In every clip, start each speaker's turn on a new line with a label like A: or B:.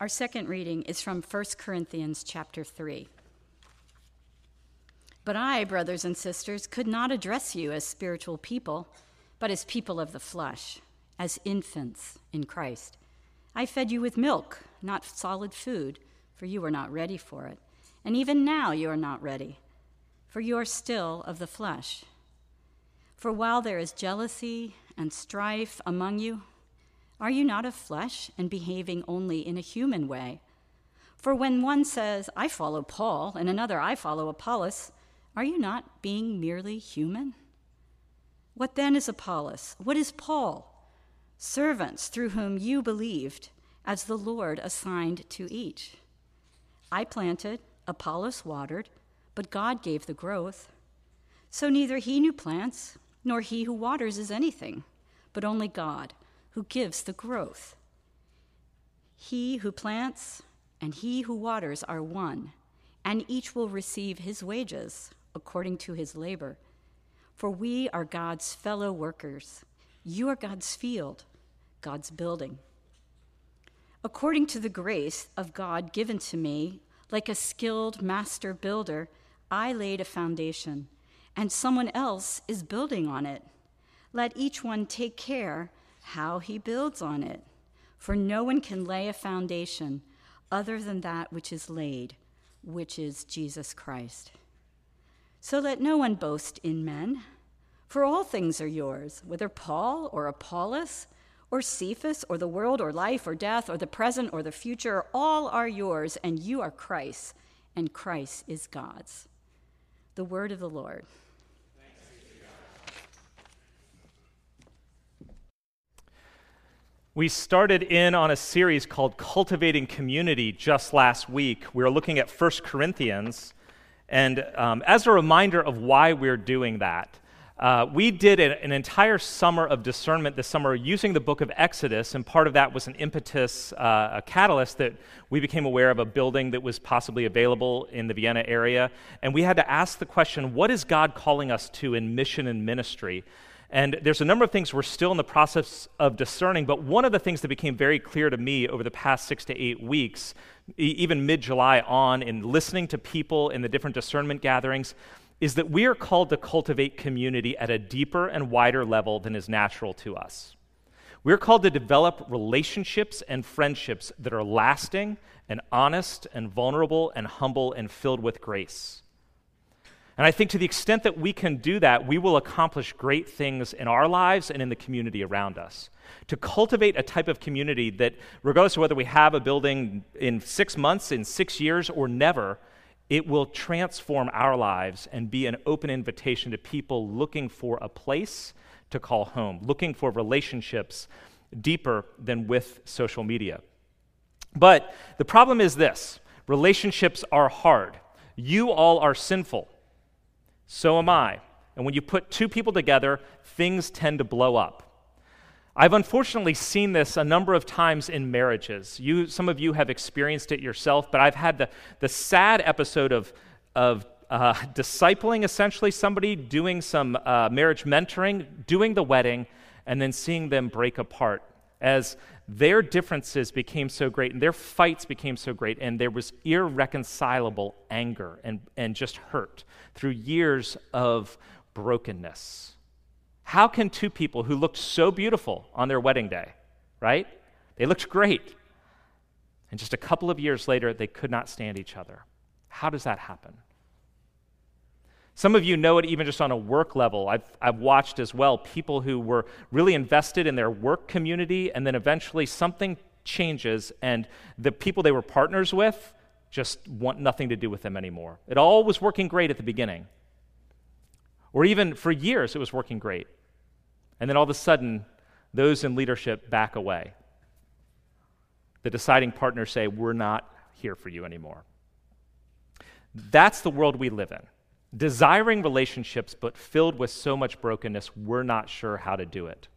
A: Our second reading is from 1 Corinthians chapter 3. But I, brothers and sisters, could not address you as spiritual people, but as people of the flesh, as infants in Christ. I fed you with milk, not solid food, for you were not ready for it. And even now you are not ready, for you are still of the flesh. For while there is jealousy and strife among you, are you not of flesh and behaving only in a human way? For when one says, I follow Paul, and another, I follow Apollos, are you not being merely human? What then is Apollos? What is Paul? Servants through whom you believed, as the Lord assigned to each. I planted, Apollos watered, but God gave the growth. So neither he who plants nor he who waters is anything, but only God who gives the growth. He who plants and he who waters are one, and each will receive his wages according to his labor. For we are God's fellow workers. You are God's field, God's building. According to the grace of God given to me, like a skilled master builder, I laid a foundation, and someone else is building on it. Let each one take care how he builds on it. For no one can lay a foundation other than that which is laid, which is Jesus Christ. So let no one boast in men, for all things are yours, whether Paul or Apollos or Cephas or the world or life or death or the present or the future, all are yours, and you are Christ, and Christ is God's. The word of the Lord.
B: We started in on a series called Cultivating Community just last week. We were looking at 1 Corinthians. And um, as a reminder of why we're doing that, uh, we did a, an entire summer of discernment this summer using the book of Exodus, and part of that was an impetus, uh, a catalyst that we became aware of a building that was possibly available in the Vienna area. And we had to ask the question what is God calling us to in mission and ministry? And there's a number of things we're still in the process of discerning, but one of the things that became very clear to me over the past six to eight weeks, even mid July on, in listening to people in the different discernment gatherings, is that we are called to cultivate community at a deeper and wider level than is natural to us. We're called to develop relationships and friendships that are lasting and honest and vulnerable and humble and filled with grace. And I think to the extent that we can do that, we will accomplish great things in our lives and in the community around us. To cultivate a type of community that, regardless of whether we have a building in six months, in six years, or never, it will transform our lives and be an open invitation to people looking for a place to call home, looking for relationships deeper than with social media. But the problem is this relationships are hard. You all are sinful. So am I. And when you put two people together, things tend to blow up. I've unfortunately seen this a number of times in marriages. You, some of you have experienced it yourself, but I've had the, the sad episode of, of uh, discipling essentially somebody, doing some uh, marriage mentoring, doing the wedding, and then seeing them break apart as their differences became so great and their fights became so great, and there was irreconcilable anger and, and just hurt through years of brokenness. How can two people who looked so beautiful on their wedding day, right? They looked great. And just a couple of years later, they could not stand each other. How does that happen? Some of you know it even just on a work level. I've, I've watched as well people who were really invested in their work community, and then eventually something changes, and the people they were partners with just want nothing to do with them anymore. It all was working great at the beginning. Or even for years, it was working great. And then all of a sudden, those in leadership back away. The deciding partners say, We're not here for you anymore. That's the world we live in desiring relationships, but filled with so much brokenness, we're not sure how to do it.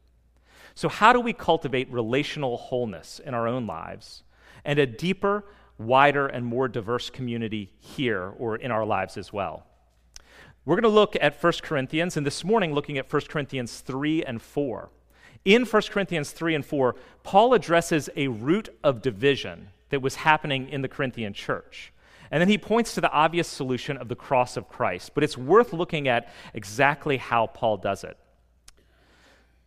B: So, how do we cultivate relational wholeness in our own lives and a deeper, wider, and more diverse community here or in our lives as well? We're going to look at 1 Corinthians, and this morning, looking at 1 Corinthians 3 and 4. In 1 Corinthians 3 and 4, Paul addresses a root of division that was happening in the Corinthian church. And then he points to the obvious solution of the cross of Christ, but it's worth looking at exactly how Paul does it.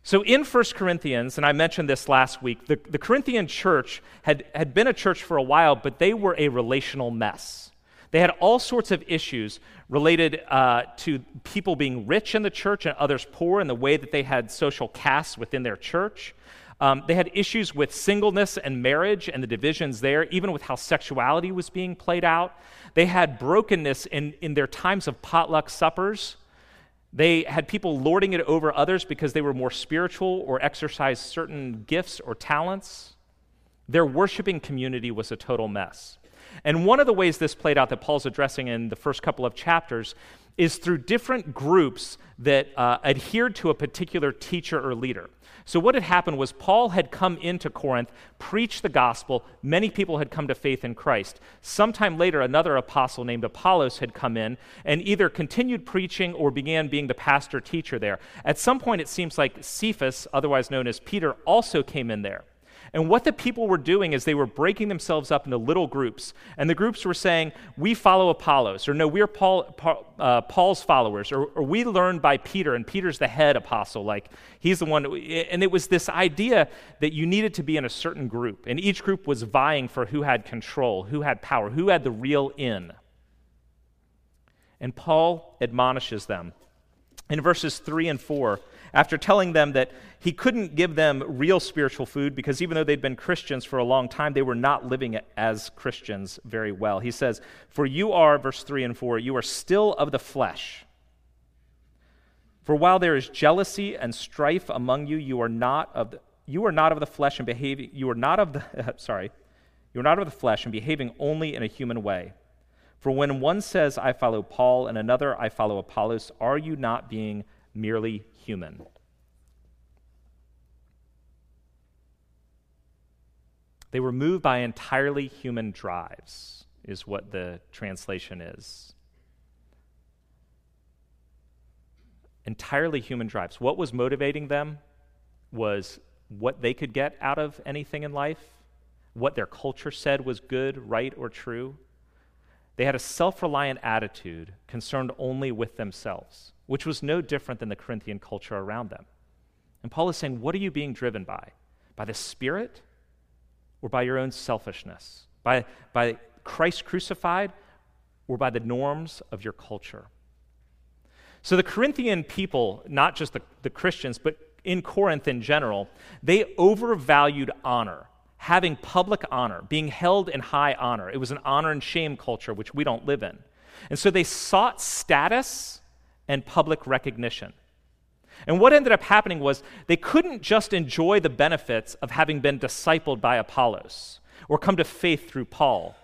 B: So in 1 Corinthians, and I mentioned this last week, the, the Corinthian church had, had been a church for a while, but they were a relational mess. They had all sorts of issues related uh, to people being rich in the church and others poor, and the way that they had social castes within their church. Um, they had issues with singleness and marriage and the divisions there, even with how sexuality was being played out. They had brokenness in, in their times of potluck suppers. They had people lording it over others because they were more spiritual or exercised certain gifts or talents. Their worshiping community was a total mess. And one of the ways this played out that Paul's addressing in the first couple of chapters is through different groups that uh, adhered to a particular teacher or leader. So, what had happened was Paul had come into Corinth, preached the gospel. Many people had come to faith in Christ. Sometime later, another apostle named Apollos had come in and either continued preaching or began being the pastor teacher there. At some point, it seems like Cephas, otherwise known as Peter, also came in there. And what the people were doing is they were breaking themselves up into little groups. And the groups were saying, We follow Apollos, or no, we're Paul, Paul, uh, Paul's followers, or, or, we learned by Peter, and Peter's the head apostle. Like, he's the one. And it was this idea that you needed to be in a certain group. And each group was vying for who had control, who had power, who had the real in. And Paul admonishes them. In verses 3 and 4, after telling them that he couldn't give them real spiritual food because even though they'd been Christians for a long time, they were not living as Christians very well. He says, For you are, verse 3 and 4, you are still of the flesh. For while there is jealousy and strife among you, you are not of the, you are not of the flesh and behaving you are not of the uh, sorry you are not of the flesh and behaving only in a human way for when one says i follow paul and another i follow apollos are you not being merely human. They were moved by entirely human drives, is what the translation is. Entirely human drives. What was motivating them was what they could get out of anything in life, what their culture said was good, right, or true. They had a self reliant attitude concerned only with themselves which was no different than the Corinthian culture around them. And Paul is saying, What are you being driven by? By the Spirit or by your own selfishness? By, by Christ crucified or by the norms of your culture? So the Corinthian people, not just the, the Christians, but in Corinth in general, they overvalued honor, having public honor, being held in high honor. It was an honor and shame culture, which we don't live in. And so they sought status and public recognition. And what ended up happening was they couldn't just enjoy the benefits of having been discipled by Apollos or come to faith through Paul.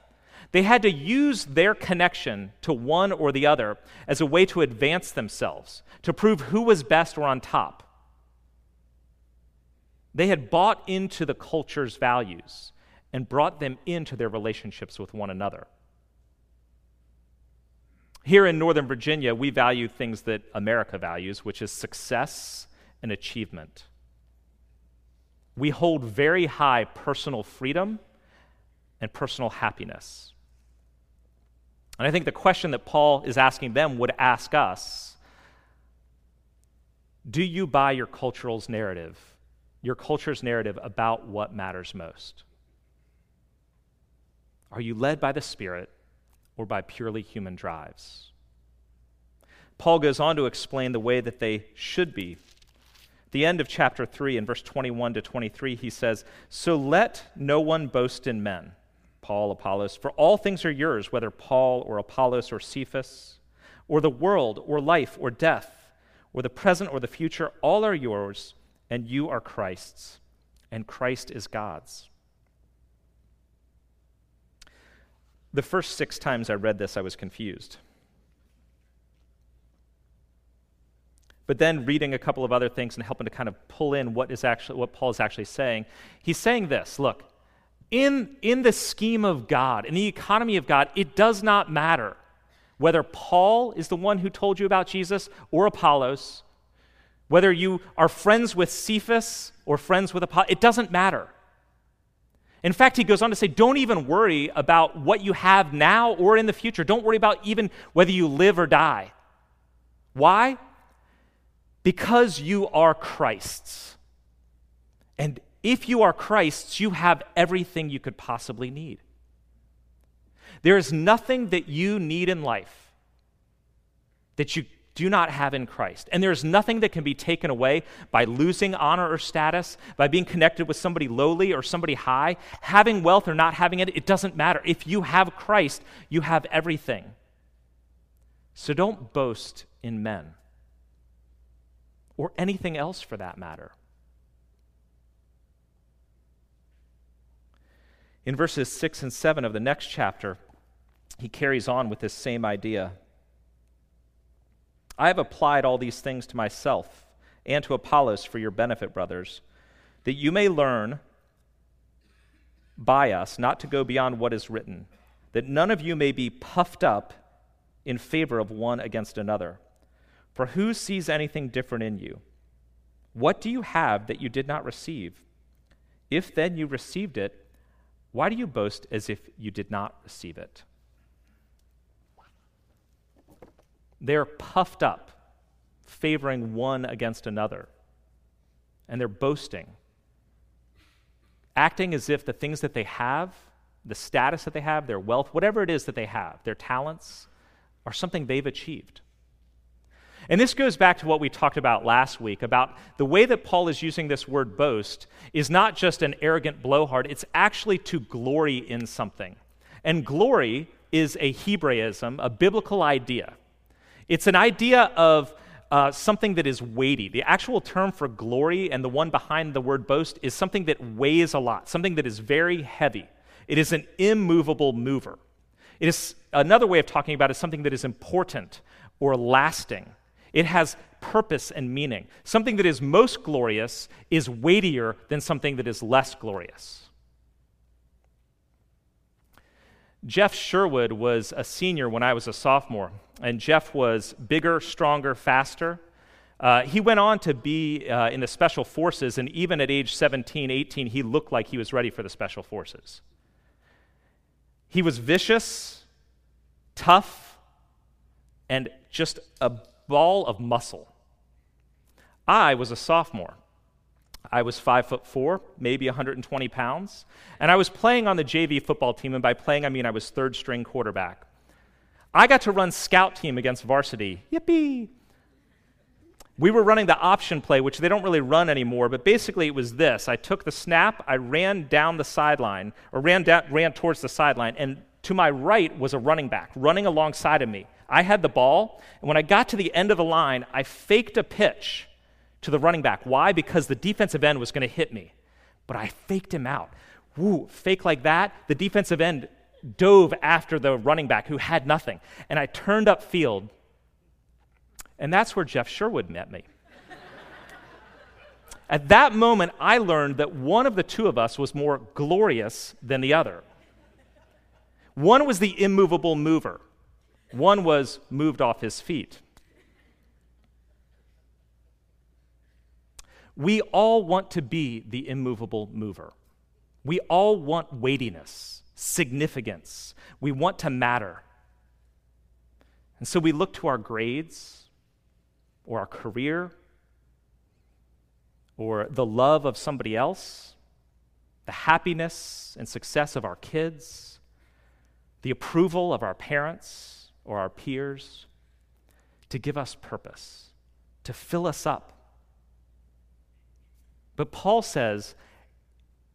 B: They had to use their connection to one or the other as a way to advance themselves, to prove who was best or on top. They had bought into the culture's values and brought them into their relationships with one another. Here in Northern Virginia, we value things that America values, which is success and achievement. We hold very high personal freedom and personal happiness. And I think the question that Paul is asking them would ask us Do you buy your cultural's narrative, your culture's narrative about what matters most? Are you led by the Spirit? or by purely human drives. Paul goes on to explain the way that they should be. The end of chapter 3, in verse 21 to 23, he says, So let no one boast in men, Paul, Apollos, for all things are yours, whether Paul or Apollos or Cephas, or the world or life or death, or the present or the future, all are yours, and you are Christ's, and Christ is God's. The first six times I read this, I was confused. But then reading a couple of other things and helping to kind of pull in what is actually what Paul is actually saying, he's saying this, look, in, in the scheme of God, in the economy of God, it does not matter whether Paul is the one who told you about Jesus or Apollos, whether you are friends with Cephas or friends with Apollos, it doesn't matter. In fact, he goes on to say, don't even worry about what you have now or in the future. Don't worry about even whether you live or die. Why? Because you are Christ's. And if you are Christ's, you have everything you could possibly need. There is nothing that you need in life that you do not have in Christ. And there's nothing that can be taken away by losing honor or status, by being connected with somebody lowly or somebody high. Having wealth or not having it, it doesn't matter. If you have Christ, you have everything. So don't boast in men or anything else for that matter. In verses 6 and 7 of the next chapter, he carries on with this same idea. I have applied all these things to myself and to Apollos for your benefit, brothers, that you may learn by us not to go beyond what is written, that none of you may be puffed up in favor of one against another. For who sees anything different in you? What do you have that you did not receive? If then you received it, why do you boast as if you did not receive it? They're puffed up, favoring one against another, and they're boasting, acting as if the things that they have, the status that they have, their wealth, whatever it is that they have, their talents, are something they've achieved. And this goes back to what we talked about last week about the way that Paul is using this word boast is not just an arrogant blowhard, it's actually to glory in something. And glory is a Hebraism, a biblical idea. It's an idea of uh, something that is weighty. The actual term for glory and the one behind the word boast is something that weighs a lot, something that is very heavy. It is an immovable mover. It is another way of talking about it is something that is important or lasting. It has purpose and meaning. Something that is most glorious is weightier than something that is less glorious. Jeff Sherwood was a senior when I was a sophomore, and Jeff was bigger, stronger, faster. Uh, he went on to be uh, in the special forces, and even at age 17, 18, he looked like he was ready for the special forces. He was vicious, tough, and just a ball of muscle. I was a sophomore. I was five foot four, maybe 120 pounds, and I was playing on the JV football team, and by playing, I mean I was third string quarterback. I got to run scout team against varsity. Yippee! We were running the option play, which they don't really run anymore, but basically it was this. I took the snap, I ran down the sideline, or ran, down, ran towards the sideline, and to my right was a running back running alongside of me. I had the ball, and when I got to the end of the line, I faked a pitch to the running back. Why? Because the defensive end was going to hit me. But I faked him out. Woo, fake like that, the defensive end dove after the running back who had nothing. And I turned up field, and that's where Jeff Sherwood met me. At that moment, I learned that one of the two of us was more glorious than the other. One was the immovable mover, one was moved off his feet. We all want to be the immovable mover. We all want weightiness, significance. We want to matter. And so we look to our grades or our career or the love of somebody else, the happiness and success of our kids, the approval of our parents or our peers to give us purpose, to fill us up. But Paul says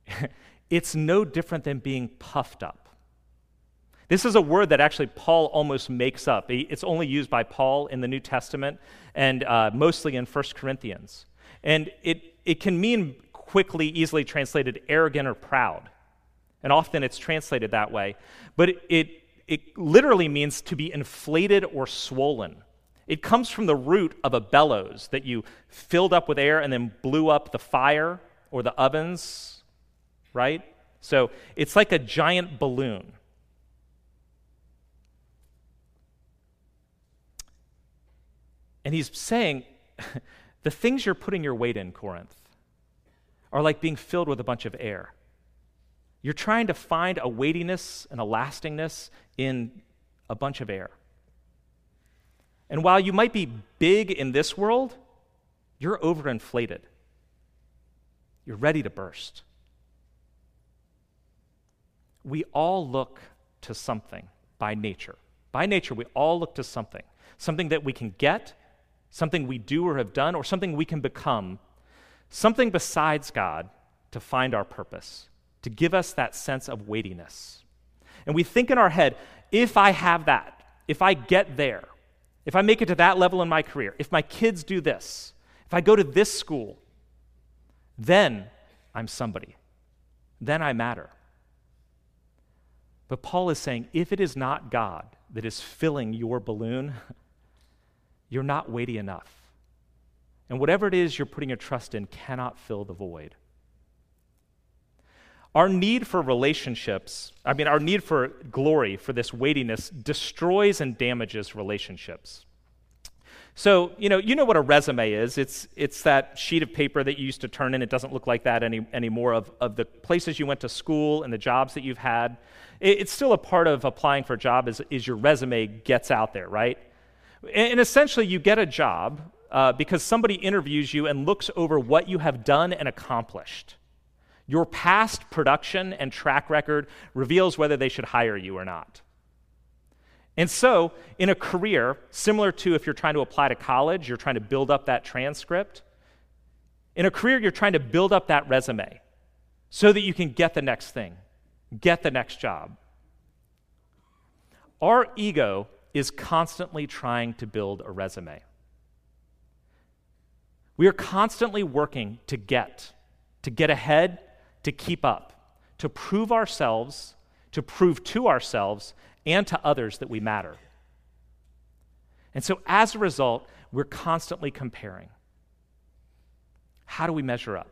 B: it's no different than being puffed up. This is a word that actually Paul almost makes up. It's only used by Paul in the New Testament and uh, mostly in 1 Corinthians. And it, it can mean quickly, easily translated arrogant or proud. And often it's translated that way. But it, it it literally means to be inflated or swollen. It comes from the root of a bellows that you filled up with air and then blew up the fire or the ovens, right? So it's like a giant balloon. And he's saying the things you're putting your weight in, Corinth, are like being filled with a bunch of air. You're trying to find a weightiness and a lastingness in a bunch of air. And while you might be big in this world, you're overinflated. You're ready to burst. We all look to something by nature. By nature, we all look to something something that we can get, something we do or have done, or something we can become, something besides God to find our purpose, to give us that sense of weightiness. And we think in our head, if I have that, if I get there, if I make it to that level in my career, if my kids do this, if I go to this school, then I'm somebody. Then I matter. But Paul is saying if it is not God that is filling your balloon, you're not weighty enough. And whatever it is you're putting your trust in cannot fill the void. Our need for relationships, I mean, our need for glory, for this weightiness, destroys and damages relationships. So, you know, you know what a resume is. It's, it's that sheet of paper that you used to turn in. It doesn't look like that any, anymore of, of the places you went to school and the jobs that you've had. It, it's still a part of applying for a job is, is your resume gets out there, right? And, and essentially, you get a job uh, because somebody interviews you and looks over what you have done and accomplished. Your past production and track record reveals whether they should hire you or not. And so, in a career, similar to if you're trying to apply to college, you're trying to build up that transcript. In a career, you're trying to build up that resume so that you can get the next thing, get the next job. Our ego is constantly trying to build a resume. We are constantly working to get, to get ahead, to keep up, to prove ourselves, to prove to ourselves and to others that we matter. And so as a result, we're constantly comparing. How do we measure up?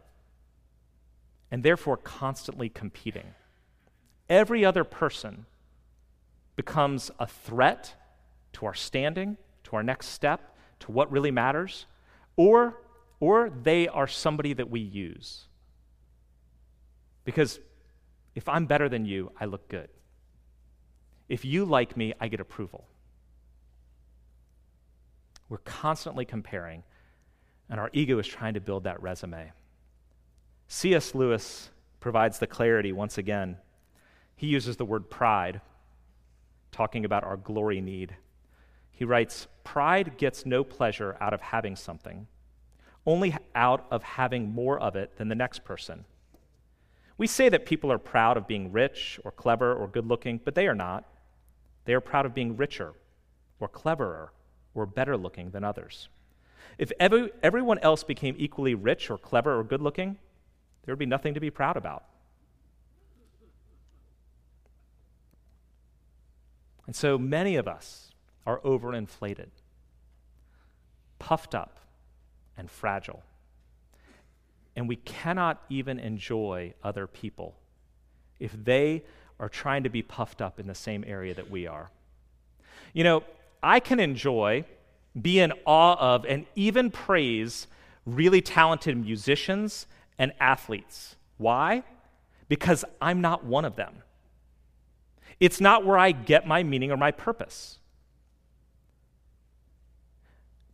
B: And therefore, constantly competing. Every other person becomes a threat to our standing, to our next step, to what really matters, or, or they are somebody that we use. Because if I'm better than you, I look good. If you like me, I get approval. We're constantly comparing, and our ego is trying to build that resume. C.S. Lewis provides the clarity once again. He uses the word pride, talking about our glory need. He writes Pride gets no pleasure out of having something, only out of having more of it than the next person. We say that people are proud of being rich or clever or good looking, but they are not. They are proud of being richer or cleverer or better looking than others. If every, everyone else became equally rich or clever or good looking, there would be nothing to be proud about. And so many of us are overinflated, puffed up, and fragile. And we cannot even enjoy other people if they are trying to be puffed up in the same area that we are. You know, I can enjoy, be in awe of, and even praise really talented musicians and athletes. Why? Because I'm not one of them. It's not where I get my meaning or my purpose.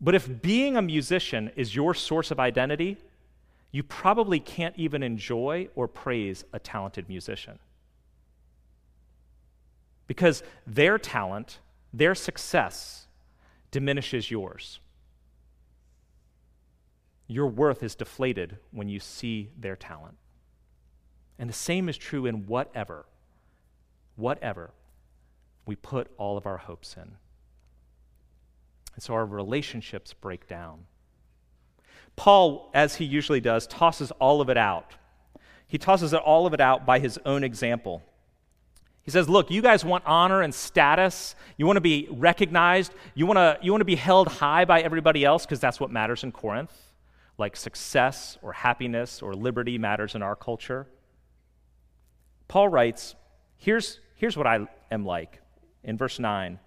B: But if being a musician is your source of identity, you probably can't even enjoy or praise a talented musician because their talent, their success diminishes yours. Your worth is deflated when you see their talent. And the same is true in whatever, whatever we put all of our hopes in. And so our relationships break down. Paul, as he usually does, tosses all of it out. He tosses all of it out by his own example. He says, Look, you guys want honor and status. You want to be recognized. You want to, you want to be held high by everybody else because that's what matters in Corinth. Like success or happiness or liberty matters in our culture. Paul writes, Here's, here's what I am like in verse 9.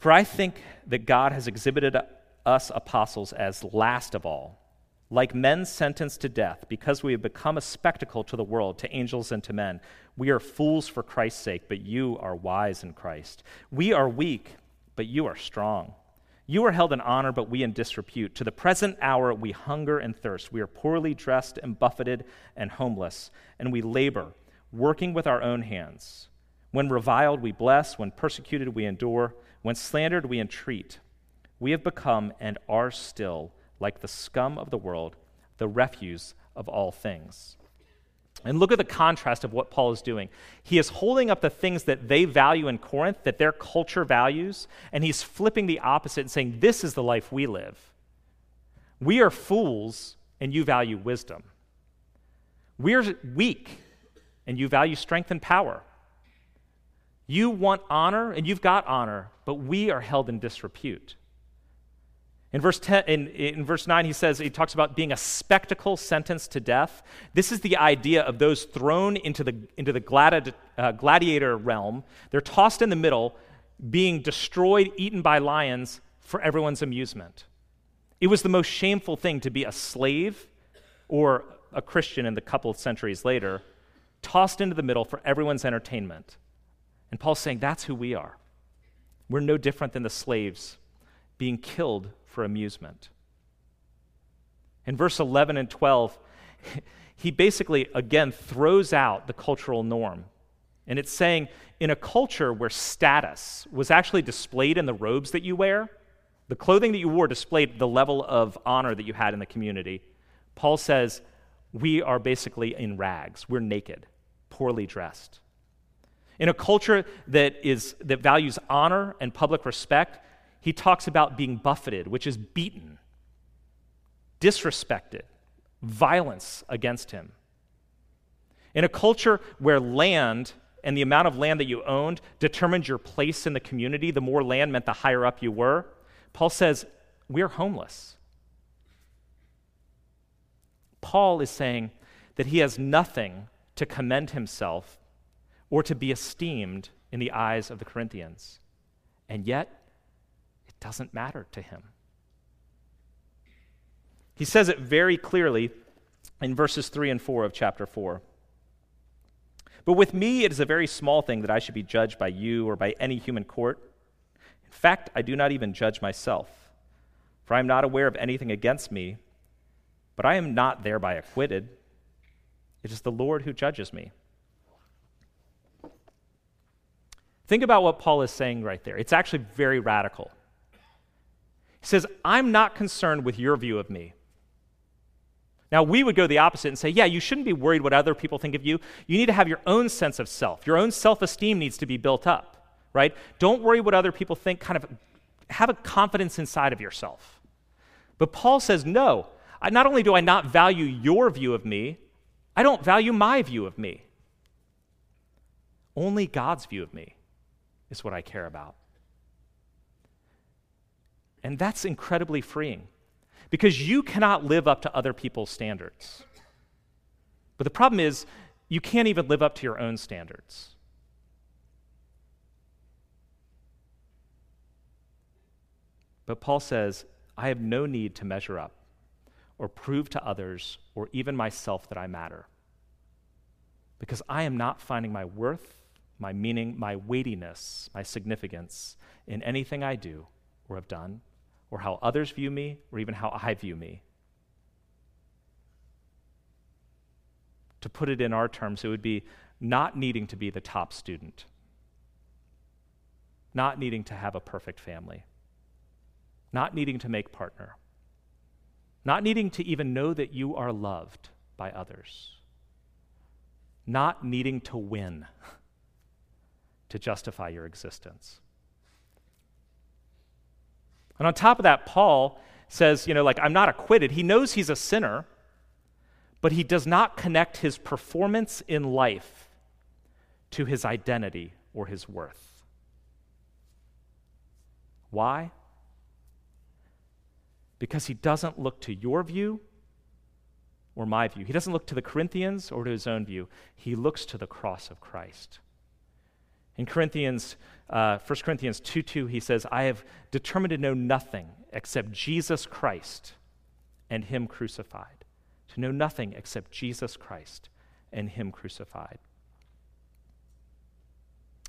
B: For I think that God has exhibited us apostles as last of all, like men sentenced to death, because we have become a spectacle to the world, to angels and to men. We are fools for Christ's sake, but you are wise in Christ. We are weak, but you are strong. You are held in honor, but we in disrepute. To the present hour, we hunger and thirst. We are poorly dressed and buffeted and homeless, and we labor, working with our own hands. When reviled, we bless. When persecuted, we endure. When slandered, we entreat. We have become and are still like the scum of the world, the refuse of all things. And look at the contrast of what Paul is doing. He is holding up the things that they value in Corinth, that their culture values, and he's flipping the opposite and saying, This is the life we live. We are fools, and you value wisdom. We're weak, and you value strength and power. You want honor, and you've got honor, but we are held in disrepute. In verse, 10, in, in verse 9, he says, he talks about being a spectacle sentenced to death. This is the idea of those thrown into the, into the gladi- uh, gladiator realm. They're tossed in the middle, being destroyed, eaten by lions for everyone's amusement. It was the most shameful thing to be a slave or a Christian in the couple of centuries later, tossed into the middle for everyone's entertainment. And Paul's saying that's who we are. We're no different than the slaves being killed for amusement. In verse 11 and 12, he basically, again, throws out the cultural norm. And it's saying, in a culture where status was actually displayed in the robes that you wear, the clothing that you wore displayed the level of honor that you had in the community. Paul says, we are basically in rags. We're naked, poorly dressed. In a culture that, is, that values honor and public respect, he talks about being buffeted, which is beaten, disrespected, violence against him. In a culture where land and the amount of land that you owned determined your place in the community, the more land meant the higher up you were, Paul says, We're homeless. Paul is saying that he has nothing to commend himself or to be esteemed in the eyes of the Corinthians. And yet, doesn't matter to him. He says it very clearly in verses 3 and 4 of chapter 4. But with me, it is a very small thing that I should be judged by you or by any human court. In fact, I do not even judge myself, for I am not aware of anything against me, but I am not thereby acquitted. It is the Lord who judges me. Think about what Paul is saying right there. It's actually very radical. He says, I'm not concerned with your view of me. Now, we would go the opposite and say, yeah, you shouldn't be worried what other people think of you. You need to have your own sense of self. Your own self esteem needs to be built up, right? Don't worry what other people think. Kind of have a confidence inside of yourself. But Paul says, no, I, not only do I not value your view of me, I don't value my view of me. Only God's view of me is what I care about. And that's incredibly freeing because you cannot live up to other people's standards. But the problem is, you can't even live up to your own standards. But Paul says, I have no need to measure up or prove to others or even myself that I matter. Because I am not finding my worth, my meaning, my weightiness, my significance in anything I do or have done or how others view me, or even how I view me. To put it in our terms, it would be not needing to be the top student, not needing to have a perfect family, not needing to make partner, not needing to even know that you are loved by others, not needing to win to justify your existence. And on top of that, Paul says, you know, like, I'm not acquitted. He knows he's a sinner, but he does not connect his performance in life to his identity or his worth. Why? Because he doesn't look to your view or my view. He doesn't look to the Corinthians or to his own view. He looks to the cross of Christ. In Corinthians, uh, 1 Corinthians 2 2, he says, I have determined to know nothing except Jesus Christ and Him crucified, to know nothing except Jesus Christ and Him crucified.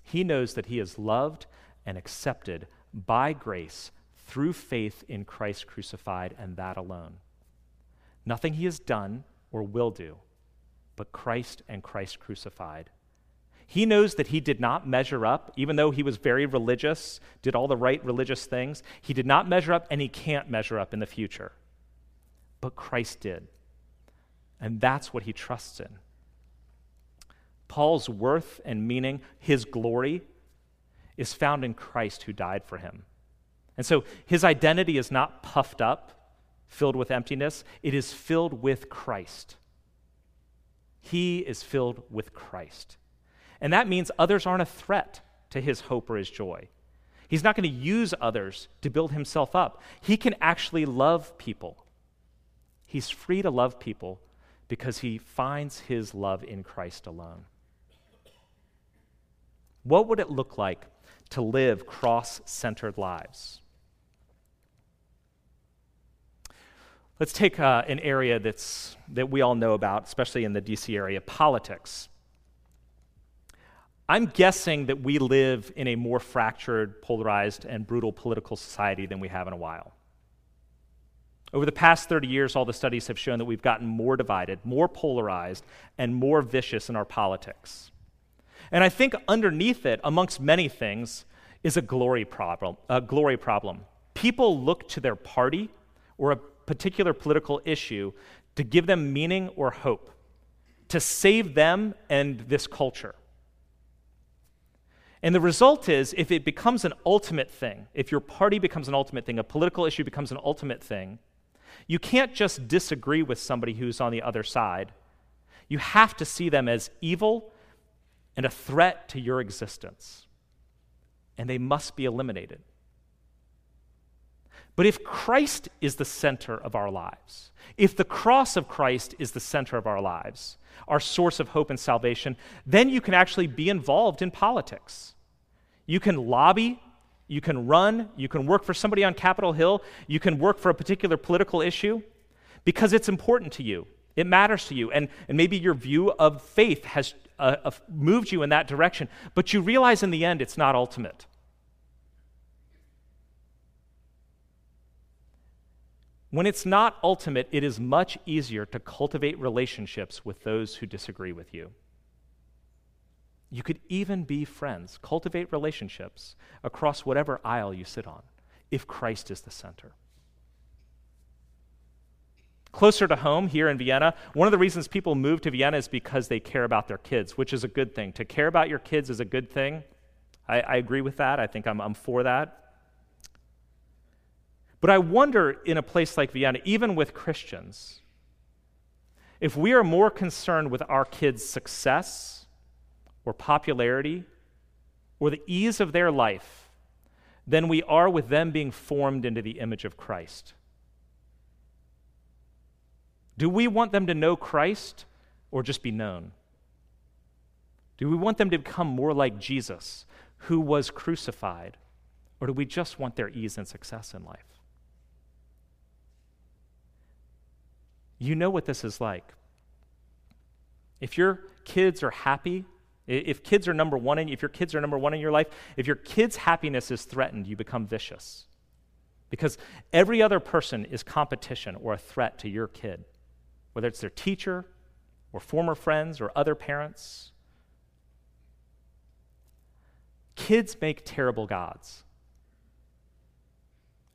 B: He knows that he is loved and accepted by grace through faith in Christ crucified and that alone. Nothing he has done or will do, but Christ and Christ crucified. He knows that he did not measure up, even though he was very religious, did all the right religious things. He did not measure up, and he can't measure up in the future. But Christ did. And that's what he trusts in. Paul's worth and meaning, his glory, is found in Christ who died for him. And so his identity is not puffed up, filled with emptiness, it is filled with Christ. He is filled with Christ. And that means others aren't a threat to his hope or his joy. He's not going to use others to build himself up. He can actually love people. He's free to love people because he finds his love in Christ alone. What would it look like to live cross centered lives? Let's take uh, an area that's, that we all know about, especially in the DC area politics. I'm guessing that we live in a more fractured, polarized, and brutal political society than we have in a while. Over the past 30 years, all the studies have shown that we've gotten more divided, more polarized, and more vicious in our politics. And I think underneath it, amongst many things, is a glory problem. A glory problem. People look to their party or a particular political issue to give them meaning or hope, to save them and this culture. And the result is, if it becomes an ultimate thing, if your party becomes an ultimate thing, a political issue becomes an ultimate thing, you can't just disagree with somebody who's on the other side. You have to see them as evil and a threat to your existence, and they must be eliminated. But if Christ is the center of our lives, if the cross of Christ is the center of our lives, our source of hope and salvation, then you can actually be involved in politics. You can lobby, you can run, you can work for somebody on Capitol Hill, you can work for a particular political issue because it's important to you. It matters to you. And, and maybe your view of faith has uh, uh, moved you in that direction, but you realize in the end it's not ultimate. When it's not ultimate, it is much easier to cultivate relationships with those who disagree with you. You could even be friends, cultivate relationships across whatever aisle you sit on, if Christ is the center. Closer to home here in Vienna, one of the reasons people move to Vienna is because they care about their kids, which is a good thing. To care about your kids is a good thing. I, I agree with that. I think I'm, I'm for that. But I wonder in a place like Vienna, even with Christians, if we are more concerned with our kids' success or popularity or the ease of their life than we are with them being formed into the image of Christ. Do we want them to know Christ or just be known? Do we want them to become more like Jesus, who was crucified? Or do we just want their ease and success in life? You know what this is like. If your kids are happy, if kids are number one, in, if your kids are number one in your life, if your kids' happiness is threatened, you become vicious. Because every other person is competition or a threat to your kid whether it's their teacher or former friends or other parents. Kids make terrible gods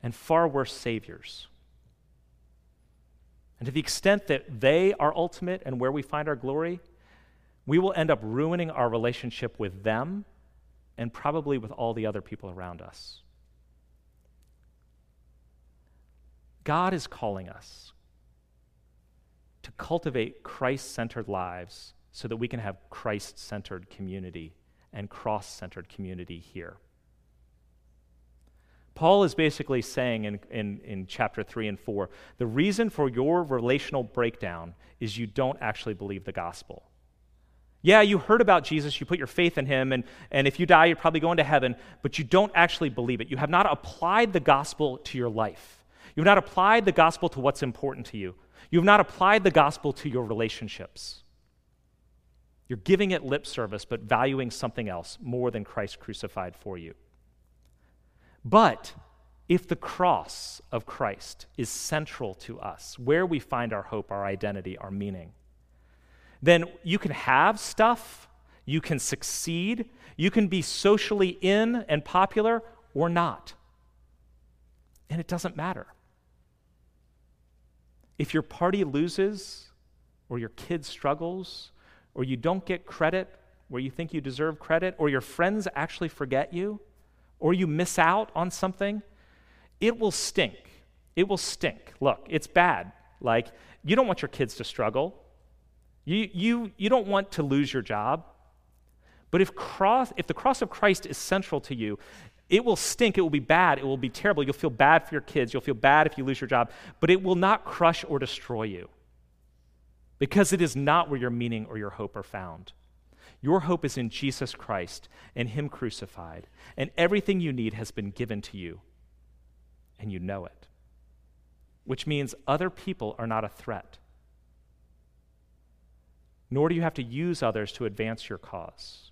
B: and far worse saviors. And to the extent that they are ultimate and where we find our glory, we will end up ruining our relationship with them and probably with all the other people around us. God is calling us to cultivate Christ centered lives so that we can have Christ centered community and cross centered community here. Paul is basically saying in, in, in chapter 3 and 4 the reason for your relational breakdown is you don't actually believe the gospel. Yeah, you heard about Jesus, you put your faith in him, and, and if you die, you're probably going to heaven, but you don't actually believe it. You have not applied the gospel to your life. You've not applied the gospel to what's important to you. You've not applied the gospel to your relationships. You're giving it lip service, but valuing something else more than Christ crucified for you. But if the cross of Christ is central to us, where we find our hope, our identity, our meaning, then you can have stuff, you can succeed, you can be socially in and popular or not. And it doesn't matter. If your party loses, or your kid struggles, or you don't get credit where you think you deserve credit, or your friends actually forget you, or you miss out on something, it will stink. It will stink. Look, it's bad. Like, you don't want your kids to struggle. You, you, you don't want to lose your job. But if, cross, if the cross of Christ is central to you, it will stink. It will be bad. It will be terrible. You'll feel bad for your kids. You'll feel bad if you lose your job. But it will not crush or destroy you because it is not where your meaning or your hope are found. Your hope is in Jesus Christ and Him crucified, and everything you need has been given to you, and you know it. Which means other people are not a threat, nor do you have to use others to advance your cause.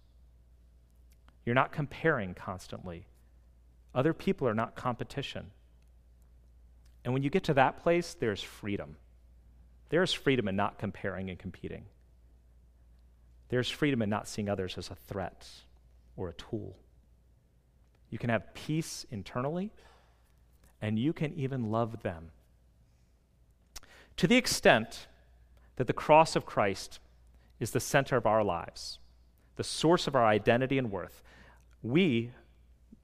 B: You're not comparing constantly. Other people are not competition. And when you get to that place, there's freedom. There's freedom in not comparing and competing. There's freedom in not seeing others as a threat or a tool. You can have peace internally, and you can even love them. To the extent that the cross of Christ is the center of our lives, the source of our identity and worth, we,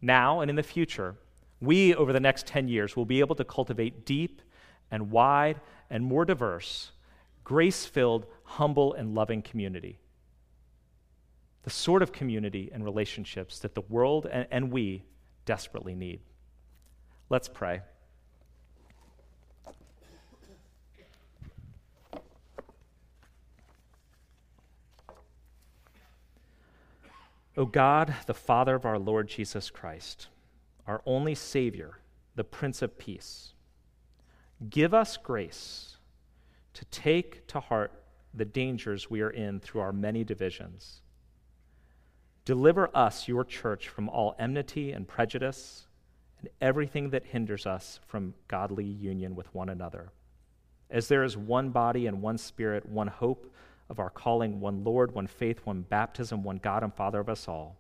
B: now and in the future, we, over the next 10 years, will be able to cultivate deep and wide and more diverse, grace filled, humble, and loving community the sort of community and relationships that the world and, and we desperately need. Let's pray. O God, the Father of our Lord Jesus Christ, our only Savior, the Prince of Peace, give us grace to take to heart the dangers we are in through our many divisions Deliver us, your church, from all enmity and prejudice and everything that hinders us from godly union with one another. As there is one body and one spirit, one hope of our calling, one Lord, one faith, one baptism, one God and Father of us all.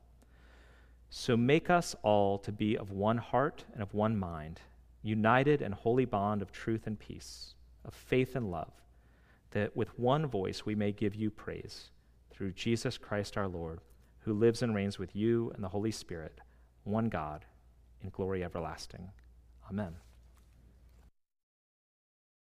B: So make us all to be of one heart and of one mind, united in holy bond of truth and peace, of faith and love, that with one voice we may give you praise through Jesus Christ our Lord who lives and reigns with you and the Holy Spirit, one God, in glory everlasting. Amen.